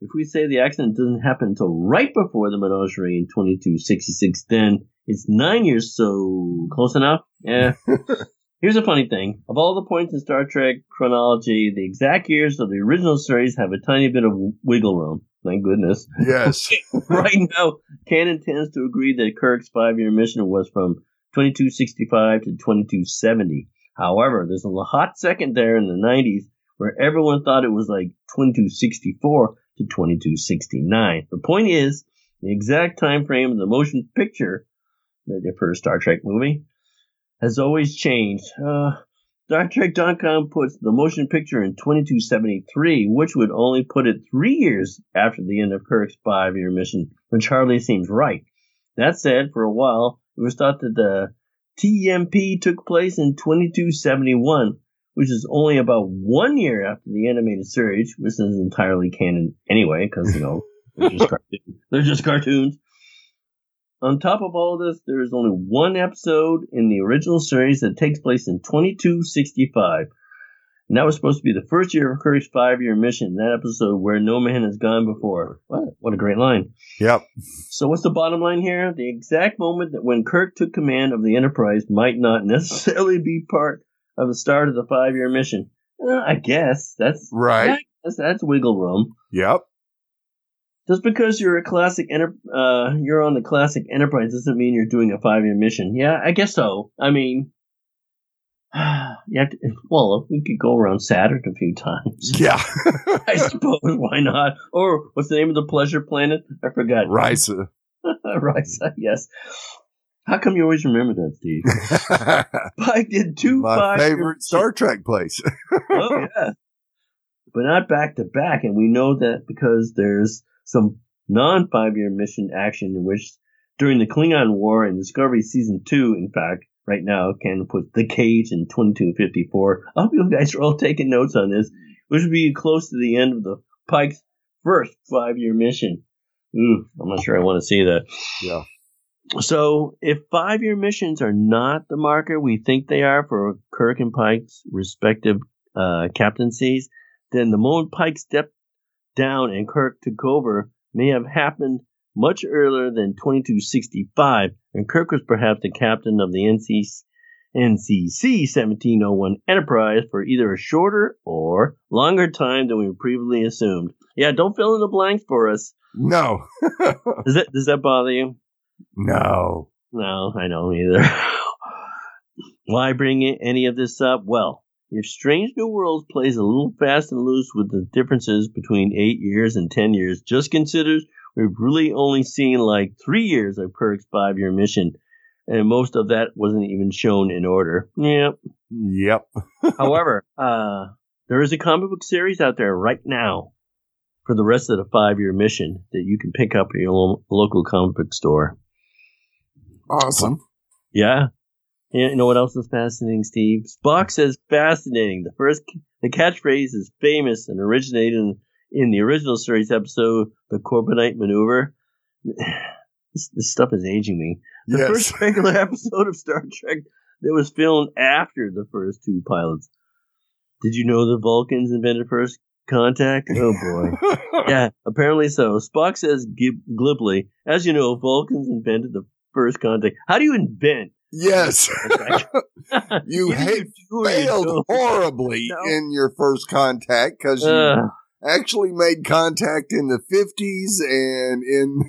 if we say the accident doesn't happen until right before the Menagerie in 2266, then it's nine years, so close enough. Yeah. Here's a funny thing. Of all the points in Star Trek chronology, the exact years of the original series have a tiny bit of wiggle room. Thank goodness. Yes. right now, Canon tends to agree that Kirk's five year mission was from 2265 to 2270. However, there's a hot second there in the 90s where everyone thought it was like 2264 to 2269. The point is, the exact time frame of the motion picture, the first Star Trek movie, has always changed. Uh, Star Trek.com puts the motion picture in 2273, which would only put it three years after the end of Kirk's five year mission, which hardly seems right. That said, for a while, it was thought that the TMP took place in 2271, which is only about one year after the animated series, which is entirely canon anyway, because, you know, they're just, cartoons. they're just cartoons. On top of all this, there is only one episode in the original series that takes place in 2265. And that was supposed to be the first year of Kirk's five year mission, that episode where no man has gone before. What, what a great line. Yep. So, what's the bottom line here? The exact moment that when Kirk took command of the Enterprise might not necessarily be part of the start of the five year mission. Uh, I guess that's Right. That's, that's wiggle room. Yep. Just because you're a classic enter, uh, you're on the classic Enterprise doesn't mean you're doing a five year mission. Yeah, I guess so. I mean, you to, well, we could go around Saturn a few times. Yeah. I suppose. Why not? Or what's the name of the pleasure planet? I forgot. Risa. Risa, yes. How come you always remember that, Steve? I did two My five-year favorite Star Trek place. oh yeah, but not back to back, and we know that because there's some non five year mission action in which during the Klingon War and Discovery season two, in fact, right now Canon puts the cage in twenty two fifty four. I hope you guys are all taking notes on this, which would be close to the end of the Pike's first five year mission. Ooh, I'm not sure I want to see that. yeah. So, if five year missions are not the marker we think they are for Kirk and Pike's respective uh, captaincies, then the moment Pike stepped down and Kirk took over may have happened much earlier than 2265, and Kirk was perhaps the captain of the NC, NCC 1701 Enterprise for either a shorter or longer time than we previously assumed. Yeah, don't fill in the blanks for us. No. Does that does that bother you? no. No, I don't either. Why bring any of this up? Well, if Strange New Worlds plays a little fast and loose with the differences between eight years and ten years, just consider we've really only seen like three years of Kirk's five year mission, and most of that wasn't even shown in order. Yep. Yep. However, uh, there is a comic book series out there right now for the rest of the five year mission that you can pick up at your lo- local comic book store. Awesome. Yeah. You know what else is fascinating, Steve? Spock says fascinating. The first, the catchphrase is famous and originated in, in the original series episode, The Corbomite Maneuver. This, this stuff is aging me. The yes. first regular episode of Star Trek that was filmed after the first two pilots. Did you know the Vulcans invented first contact? Oh boy. yeah, apparently so. Spock says glibly, as you know, Vulcans invented the first contact. How do you invent? Yes. You hate, do or you failed horribly No. in your first contact because you Uh, actually made contact in the 50s and in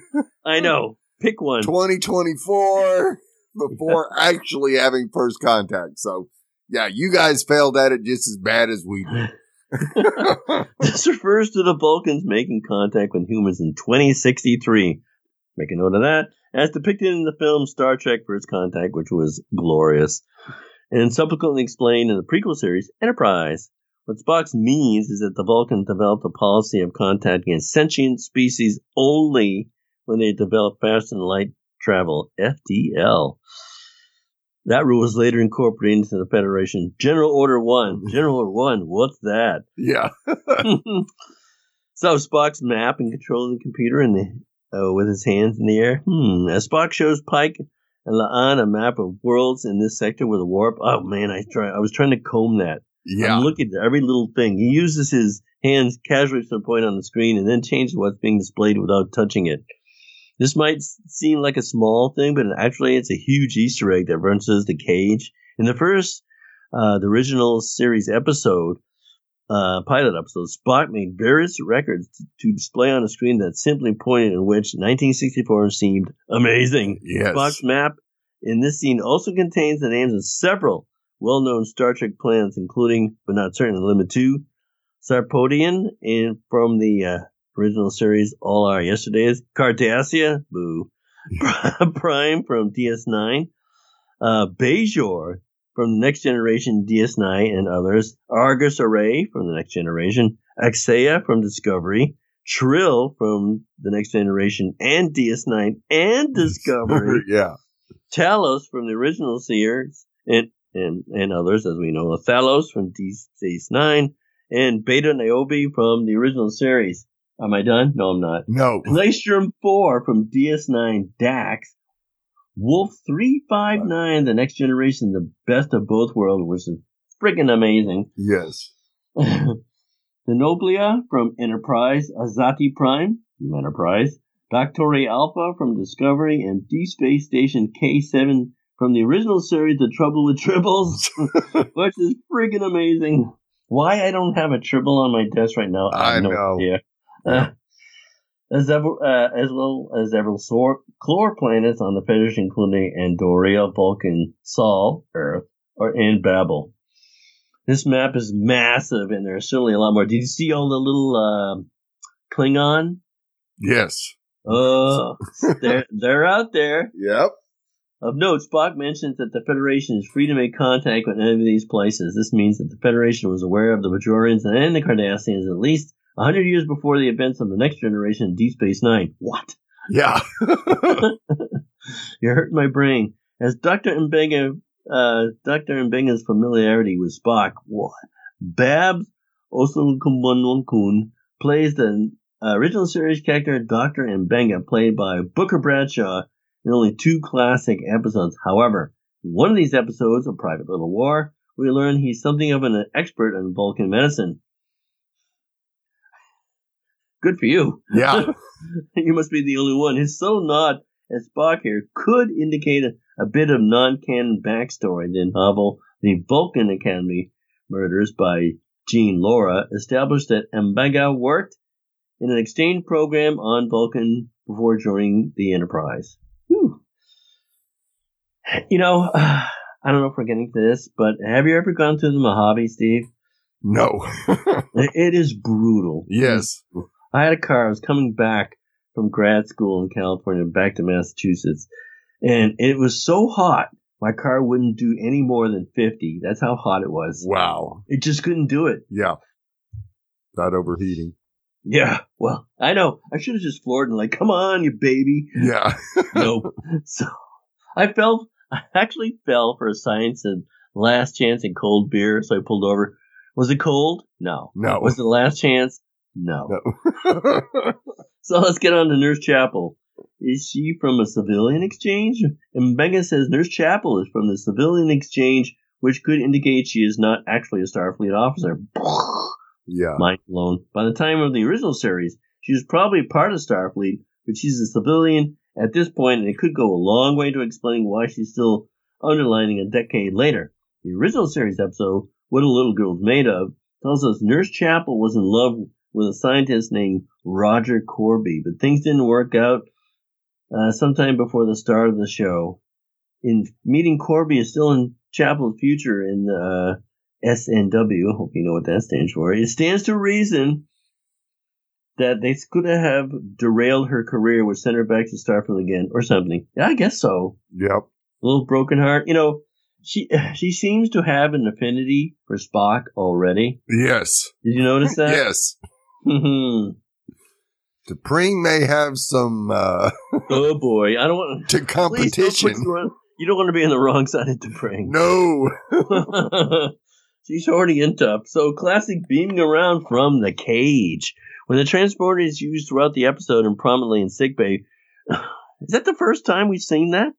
I know. Pick one. 2024 before actually having first contact. So, yeah, you guys failed at it just as bad as we did. this refers to the Vulcans making contact with humans in 2063. Make a note of that. As depicted in the film Star Trek First Contact, which was glorious, and subsequently explained in the prequel series Enterprise. What Spock means is that the Vulcan developed a policy of contact against sentient species only when they develop faster than light travel, FTL. That rule was later incorporated into the Federation. General Order 1. General Order 1, what's that? Yeah. so Spock's map and controlling the computer and the uh, with his hands in the air. Hmm. As Spock shows Pike and La'an a map of worlds in this sector with a warp. Oh man, I try. I was trying to comb that. Yeah. I'm looking at every little thing. He uses his hands casually to point on the screen and then changes what's being displayed without touching it. This might seem like a small thing, but actually it's a huge Easter egg that references the cage. In the first, uh, the original series episode, uh, pilot episode, Spock made various records to, to display on a screen that simply pointed in which 1964 seemed amazing. Yes. Spock's map in this scene also contains the names of several well-known Star Trek planets, including, but not certainly limited to, Sarpeidon and from the uh, original series All Our Yesterdays, Cardassia, boo, Prime from DS9, uh, Bajor from the Next Generation DS9 and others, Argus Array from the Next Generation, Axea from Discovery, Trill from the Next Generation and DS9 and Discovery, yeah. Talos from the original series and and and others, as we know, Thalos from DS9 and Beta Niobe from the original series. Am I done? No, I'm not. No. Glacium 4 from DS9 Dax. Wolf 359, the next generation, the best of both worlds, which is freaking amazing. Yes. the Noblia from Enterprise, Azati Prime from Enterprise, Doctor Alpha from Discovery, and Deep Space Station K7 from the original series, The Trouble with Tribbles, which is freaking amazing. Why I don't have a tribble on my desk right now, I, I have no know. idea. Uh, as, ever, uh, as well as several chlor planets on the Federation, including Andoria, Vulcan, Sol, Earth, or and Babel. This map is massive, and there's certainly a lot more. Did you see all the little uh, Klingon? Yes. Uh, they're they're out there. Yep. Of note, Spock mentions that the Federation is free to make contact with any of these places. This means that the Federation was aware of the Bajorians and the Cardassians at least hundred years before the events of the Next Generation in Deep Space Nine. What? Yeah. You're hurting my brain. As Dr. Mbenga, uh, Dr. Mbenga's familiarity with Spock, what? Babs Olusanmokun plays the uh, original series character Dr. Mbenga, played by Booker Bradshaw in only two classic episodes. However, in one of these episodes, A Private Little War, we learn he's something of an expert in Vulcan medicine. Good for you. Yeah. you must be the only one. His subtle nod at Spock here could indicate a, a bit of non-canon backstory. The novel The Vulcan Academy Murders by Jean Lorrah established that Mbenga worked in an exchange program on Vulcan before joining the Enterprise. Whew. You know, I don't know if we're getting to this, but have you ever gone to the Mojave, Steve? No. It- it is brutal. yes. I had a car. I was coming back from grad school in California back to Massachusetts, and it was so hot. My car wouldn't do any more than 50. That's how hot it was. Wow. It just couldn't do it. Yeah. Not overheating. Yeah. Well, I know. I should have just floored and like, come on, you baby. Yeah. nope. So I fell, I actually fell for a science and last chance and cold beer. So I pulled over. Was it cold? No. No. Was it the last chance? No. No. So let's get on to Nurse Chapel. Is she from a civilian exchange? And Megan says Nurse Chapel is from the civilian exchange, which could indicate she is not actually a Starfleet officer. yeah. Mind blown. By the time of the original series, she was probably part of Starfleet, but she's a civilian at this point, and it could go a long way to explaining why she's still underlining a decade later. The original series episode, What a Little Girl's Made Of, tells us Nurse Chapel was in love with a scientist named Roger Korby, but things didn't work out uh, sometime before the start of the show. In meeting Korby is still in Chapel's future in uh, SNW. Hope you know what that stands for. It stands to reason that they could have derailed her career, which sent her back to Starfleet again, or something. Yeah, I guess so. Yep. A little broken heart. You know, she she seems to have an affinity for Spock already. Yes. Did you notice that? Yes. Oh T'Pring may have some uh boy, I don't want to please don't competition. you You don't want to be on the wrong side of the. No. She's already into up. So classic beaming around from the cage. When the transporter is used throughout the episode and prominently in sickbay, is that the first time we've seen that?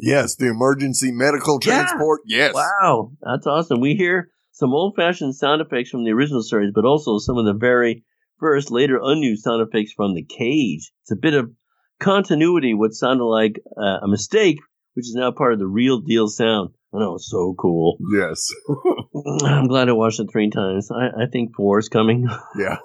yes, the emergency medical Yeah. transport. Yes. Wow, that's awesome. We hear some old fashioned sound effects from the original series, but also some of the very first, later unused sound effects from the cage. It's a bit of continuity, what sounded like uh, a mistake, which is now part of the real deal sound. I know, it's so cool. Yes. I'm glad I watched it three times. I, I think four is coming. Yeah.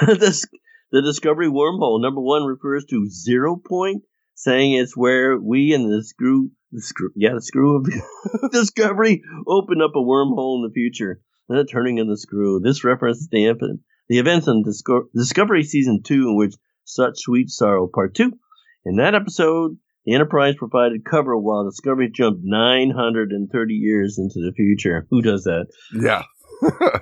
the, the Discovery wormhole, number one, refers to zero point, saying it's where we and the screw, the screw, yeah, the screw of Discovery open up a wormhole in the future. The turning of the screw. This references the, epi- the events in Disco- Discovery Season 2, in which Such Sweet Sorrow Part 2. In that episode, the Enterprise provided cover while Discovery jumped 930 years into the future. Who does that? Yeah.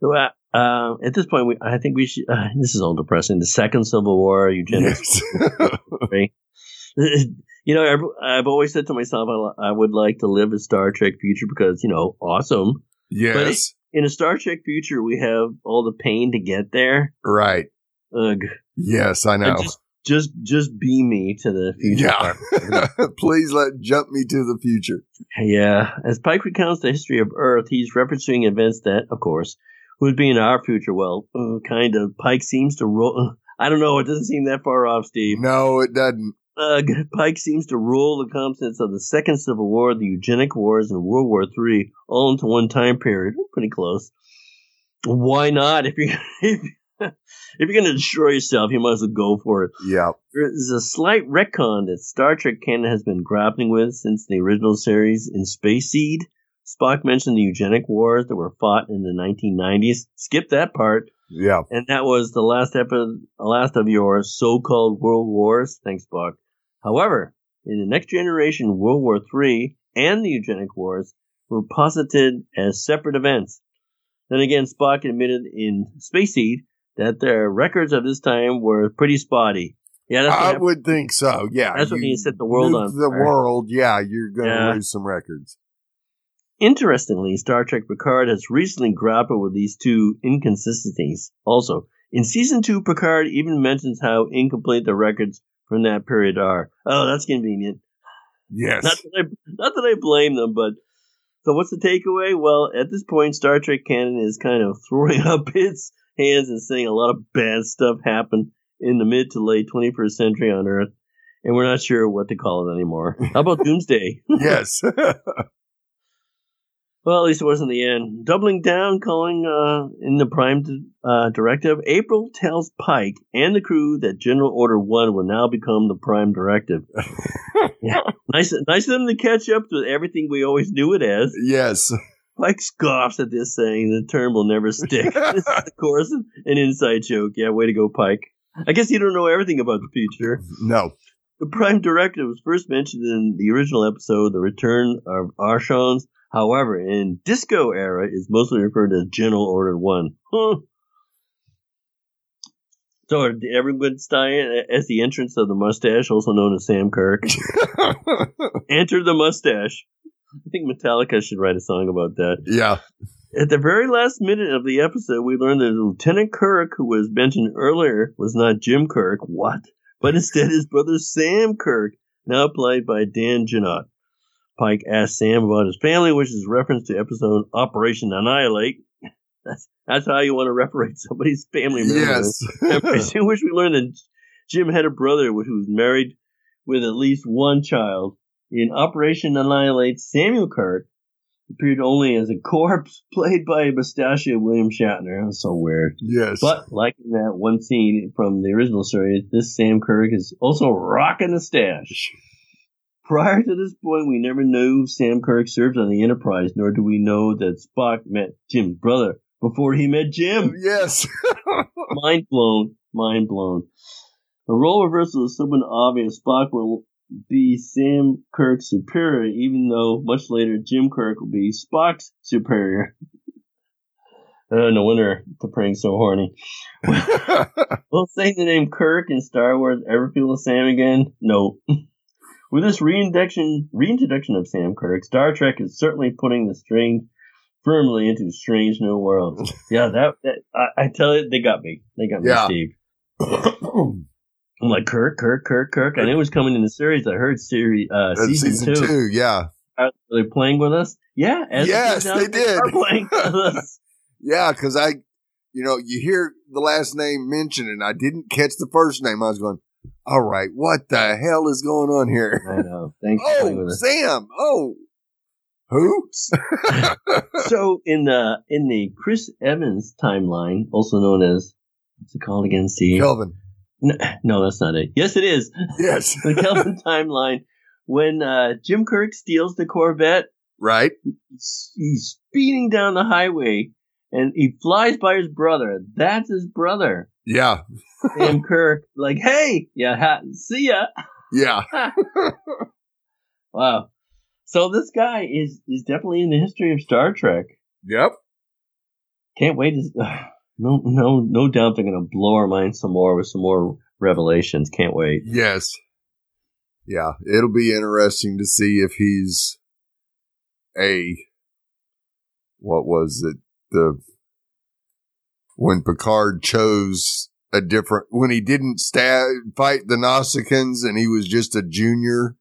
So, uh, uh, at this point, we, I think we should. Uh, this is all depressing. The second Civil War, eugenics. Yes. you know, I've, I've always said to myself, I, I would like to live a Star Trek future because, you know, awesome. yes. In a Star Trek future, we have all the pain to get there. Right. Ugh. Yes, I know. Just, just, just beam me to the future. Yeah. Please let jump me to the future. Yeah. As Pike recounts the history of Earth, he's referencing events that, of course, would be in our future. Well, uh, kind of. Pike seems to roll. I don't know. It doesn't seem that far off, Steve. No, it doesn't. Uh, Pike seems to rule the contents of the Second Civil War, the Eugenic Wars, and World War III all into one time period. Pretty close. Why not? If you're if, if you're going to destroy yourself, you might as well go for it. Yeah. There's a slight retcon that Star Trek canon has been grappling with since the original series in Space Seed. Spock mentioned the Eugenic Wars that were fought in the 1990s. Skip that part. Yeah. And that was the last epi- uh, last of your so-called world wars. Thanks, Spock. However, in the next generation, World War III and the Eugenic Wars were posited as separate events. Then again, Spock admitted in Space Seed that their records of this time were pretty spotty. Yeah, that's I happened. would think so. Yeah. That's what he set the world on The fire. world. Yeah. You're going to Yeah. lose some records. Interestingly, Star Trek Picard has recently grappled with these two inconsistencies. Also, in season two, Picard even mentions how incomplete the records from that period are. Oh, that's convenient. Yes. Not that I, not that I blame them, but so what's the takeaway? Well, at this point, Star Trek canon is kind of throwing up its hands and saying a lot of bad stuff happened in the mid to late 21st century on Earth, and we're not sure what to call it anymore. How about Doomsday? yes. Well, at least it wasn't the end. Doubling down, calling uh, in the Prime uh, Directive, April tells Pike and the crew that General Order 1 will now become the Prime Directive. yeah. Nice, nice of them to catch up to everything we always knew it as. yes. Pike scoffs at this, saying the term will never stick. this is, of course, an inside joke. Yeah, way to go, Pike. I guess you don't know everything about the future. No. The Prime Directive was first mentioned in the original episode, The Return of Archons. However, in Disco era, it's mostly referred to as General Order 1. Huh. So, did everyone die as the entrance of the mustache, also known as Sam Kirk? Enter the mustache. I think Metallica should write a song about that. yeah. At the very last minute of the episode, we learned that Lieutenant Kirk, who was mentioned earlier, was not Jim Kirk. What? But instead his brother Sam Kirk, now played by Dan Jeannotte. Pike asked Sam about his family, which is reference to episode Operation Annihilate. That's that's how you want to reference somebody's family member. Yes. which we learned that Jim had a brother who was married with at least one child. In Operation Annihilate, Samuel Kirk appeared only as a corpse played by mustachioed William Shatner. That was so weird. yes. But like in that one scene from the original series, this Sam Kirk is also rocking a stash. Prior to this point, we never knew Sam Kirk served on the Enterprise, nor do we know that Spock met Jim's brother before he met Jim. yes. Mind blown. Mind blown. The role reversal is somewhat obvious. Spock will be Sam Kirk's superior, even though much later Jim Kirk will be Spock's superior. Uh, no wonder T'Pring's so horny. Will saying the name Kirk in Star Wars ever feel the same again? No. With this reintroduction, reintroduction of Sam Kirk, Star Trek is certainly putting the string firmly into Strange New Worlds. yeah, that, that I, I, tell you, they got me. They got me, yeah. Steve. I'm like Kirk, Kirk, Kirk, Kirk. I knew it was coming in the series. I heard series uh, season, season two. two. Yeah, are they playing with us? Yeah. yes, they did. playing with us. yeah, because I, you know, you hear the last name mentioned, and I didn't catch the first name. I was going, all right, what the hell is going on here? I know. Thanks. oh, Sam. Oh, who? so in the in the Chris Evans timeline, also known as what's it called again? Steve Kelvin. No, no, that's not it. Yes, it is. Yes, the Kelvin timeline. When uh, Jim Kirk steals the Corvette, right? He's, he's speeding down the highway, and he flies by his brother. That's his brother. Yeah. Sam Kirk, like, hey, yeah, ha- see ya. Yeah. wow. So this guy is is definitely in the history of Star Trek. Yep. Can't wait to. Uh, no, no, no doubt they're going to blow our minds some more with some more revelations. Can't wait. Yes. Yeah, it'll be interesting to see if he's a what was it the when Picard chose a different when he didn't stab, fight the Nausicaans and he was just a junior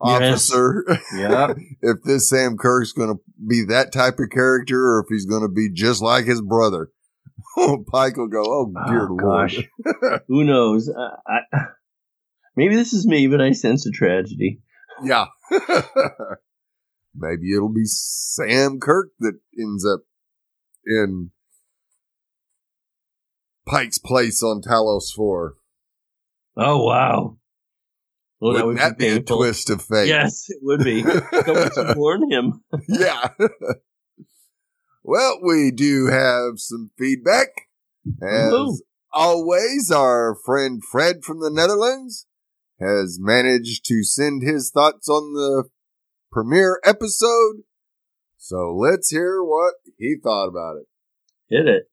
officer. Yes. Yeah. if this Sam Kirk's going to be that type of character or if he's going to be just like his brother. Oh, Pike will go, oh, oh dear oh, Lord. Who knows? I, maybe this is me, but I sense a tragedy. Yeah. maybe it'll be Sam Kirk that ends up in Pike's place on Talos 4. Oh, wow. Well, that would that be, be a twist of fate? Yes, it would be. Someone to warn him. yeah. well, we do have some feedback. As Ooh. always, our friend Fred from the Netherlands has managed to send his thoughts on the premiere episode. So let's hear what he thought about it. Hit it.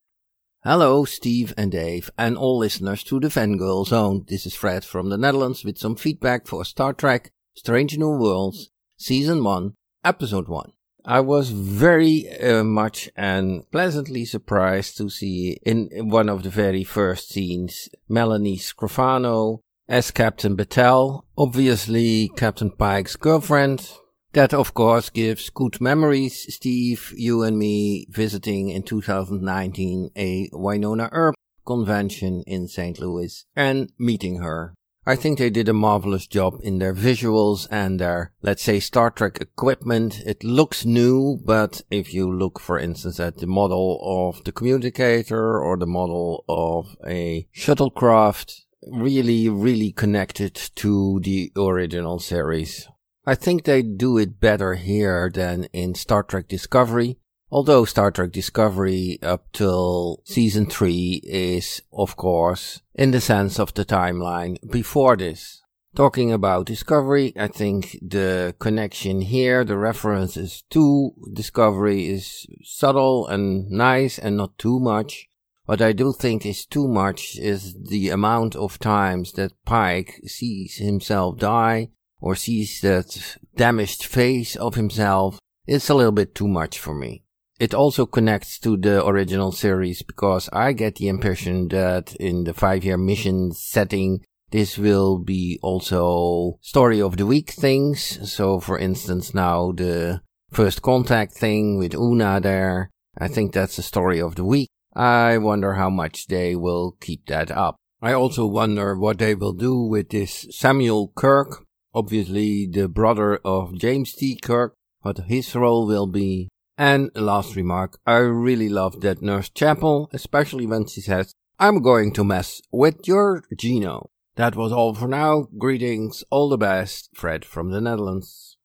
Hello, Steve and Dave, and all listeners to the Fangirl Zone. This is Fred from the Netherlands with some feedback for Star Trek Strange New Worlds, Season 1, Episode 1. I was very uh, much and pleasantly surprised to see in one of the very first scenes Melanie Scrofano as Captain Batel, obviously Captain Pike's girlfriend, that, of course, gives good memories, Steve, you and me visiting in 2019 a Wynonna Earp convention in St. Louis and meeting her. I think they did a marvelous job in their visuals and their, let's say, Star Trek equipment. It looks new, but if you look, for instance, at the model of the communicator or the model of a shuttlecraft, really, really connected to the original series. I think they do it better here than in Star Trek Discovery. Although Star Trek Discovery up till season 3 is, of course, in the sense of the timeline before this. Talking about Discovery, I think the connection here, the references to Discovery is subtle and nice and not too much. What I do think is too much is the amount of times that Pike sees himself die or sees that damaged face of himself, it's a little bit too much for me. It also connects to the original series because I get the impression that in the five year mission setting, this will be also story of the week things. So for instance, now the first contact thing with Una there, I think that's the story of the week. I wonder how much they will keep that up. I also wonder what they will do with this Samuel Kirk obviously the brother of James T. Kirk, what his role will be. And last remark, I really love that Nurse Chapel, especially when she says, I'm going to mess with your Gino. That was all for now. Greetings, all the best, Fred from the Netherlands.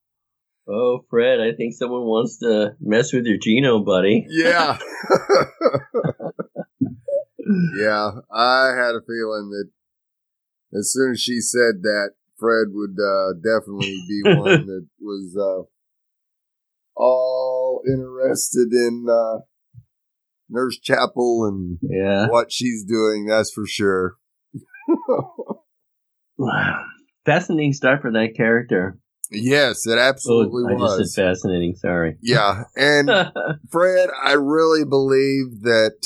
Oh, Fred, I think someone wants to mess with your Gino, buddy. Yeah. yeah, I had a feeling that as soon as she said that, Fred would uh, definitely be one that was uh, all interested in uh, Nurse Chapel and yeah. what she's doing. That's for sure. fascinating start for that character. Yes, it Oh, absolutely I was. just said fascinating. Sorry. yeah, and Fred, I really believe that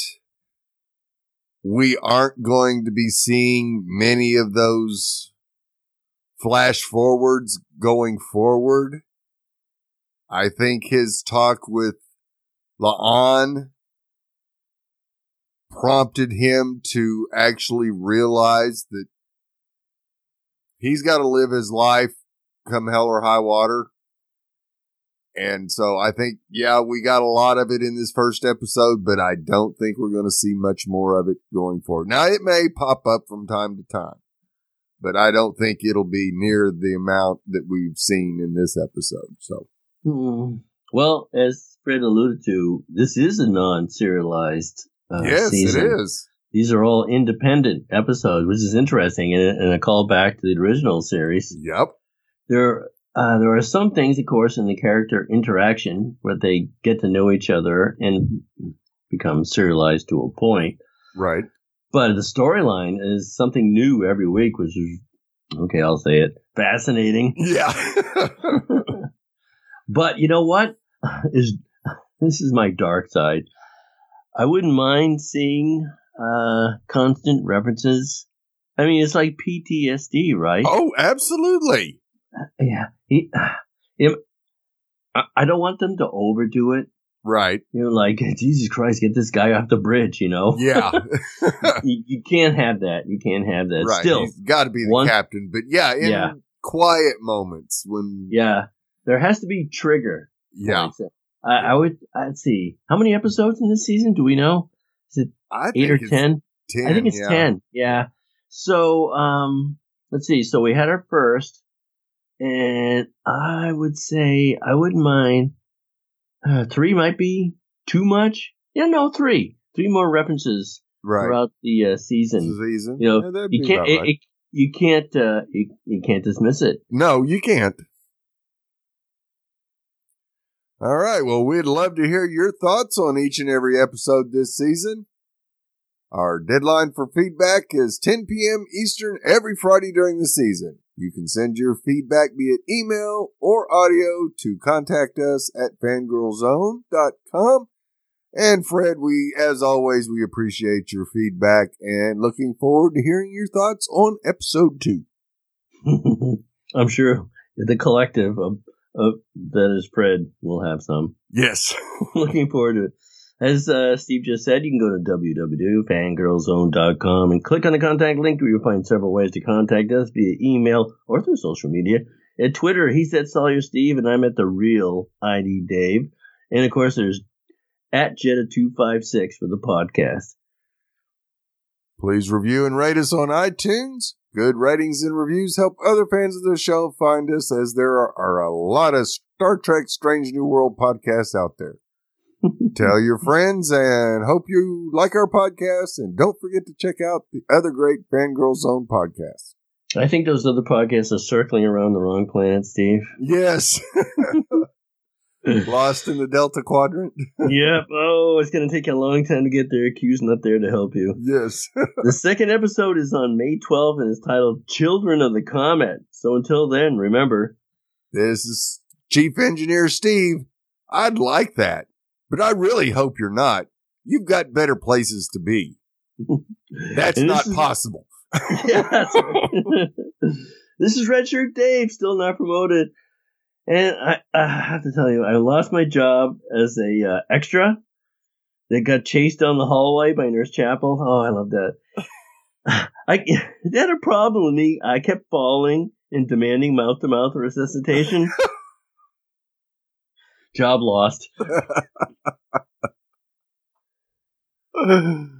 we aren't going to be seeing many of those flash forwards going forward. I think his talk with La'an prompted him to actually realize that he's got to live his life come hell or high water. And so I think, yeah, we got a lot of it in this first episode, but I don't think we're going to see much more of it going forward. Now it may pop up from time to time, but I don't think it'll be near the amount that we've seen in this episode. So Hmm. Well, as Fred alluded to, this is a non-serialized uh, yes, season. it is. These are all independent episodes, which is interesting, and, and a call back to the original series. Yep. There, uh, there are some things, of course, in the character interaction where they get to know each other and become serialized to a point. Right. But the storyline is something new every week, which is okay. I'll say it, fascinating. Yeah. But you know what? Is this is my dark side. I wouldn't mind seeing uh, constant references. I mean, it's like PTSD, right? oh, absolutely. Yeah. He, him, I I don't want them to overdo it. Right. You're like Jesus Christ, get this guy off the bridge. You know, Yeah. you, you can't have that. You can't have that. right. Still, He's got to be the one- captain, but yeah, in Yeah. quiet moments when, yeah, there has to be trigger. yeah. I, I would. I'd see how many episodes in this season. Do we know? Is it I Eight or ten? 10. I think it's yeah. 10. Yeah. So, um, let's see. So we had our first, and I would say I wouldn't mind. Uh, three might be too much. Yeah, no, three. Three more references Right. throughout the uh, season. Season. You know, Yeah, that'd You be can't. about It, right. it, you can't. Uh, you, you can't dismiss it. No, you can't. All right. Well, we'd love to hear your thoughts on each and every episode this season. Our deadline for feedback is 10 p.m. Eastern every Friday during the season. You can send your feedback via email or audio to contact us at fangirlzone.com. And Fred, we, as always, we appreciate your feedback and looking forward to hearing your thoughts on episode two. I'm sure the collective of, of that is Fred will have some. Yes. Looking forward to it. As uh, Steve just said, you can go to www.fangirlzone.com and click on the contact link where you'll find several ways to contact us via email or through social media. At Twitter, he's at Sawyer Steve and I'm at the real ID Dave. And of course, there's at Jetta256 for the podcast. Please review and rate us on iTunes. Good ratings and reviews help other fans of the show find us as there are, are a lot of Star Trek Strange New World podcasts out there. Tell your friends and hope you like our podcast and don't forget to check out the other great Fangirl Zone podcasts. I think those other podcasts are circling around the wrong planet, Steve. Yes. Lost in the Delta Quadrant. yep. Oh, it's going to take a long time to get there. Q's not there to help you. Yes. The second episode is on May 12th and is titled Children of the Comet. So until then, remember, This is Chief Engineer Steve. I'd like that, but I really hope you're not. You've got better places to be. That's not is- possible. Yeah, this is Redshirt Dave, still not promoted. And I, I have to tell you, I lost my job as a uh, extra that got chased down the hallway by Nurse Chapel. Oh, I love that. I they had a problem with me. I kept falling and demanding mouth to mouth resuscitation. Job lost.